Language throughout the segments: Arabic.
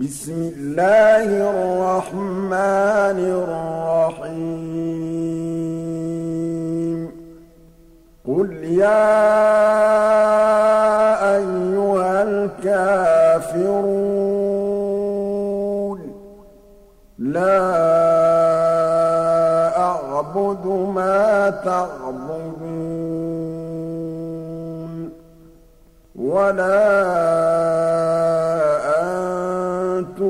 بسم الله الرحمن الرحيم. قل يا أيها الكافرون لا أعبد ما تعبدون ولا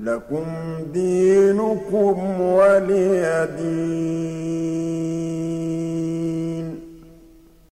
لكم دينكم ولي دين.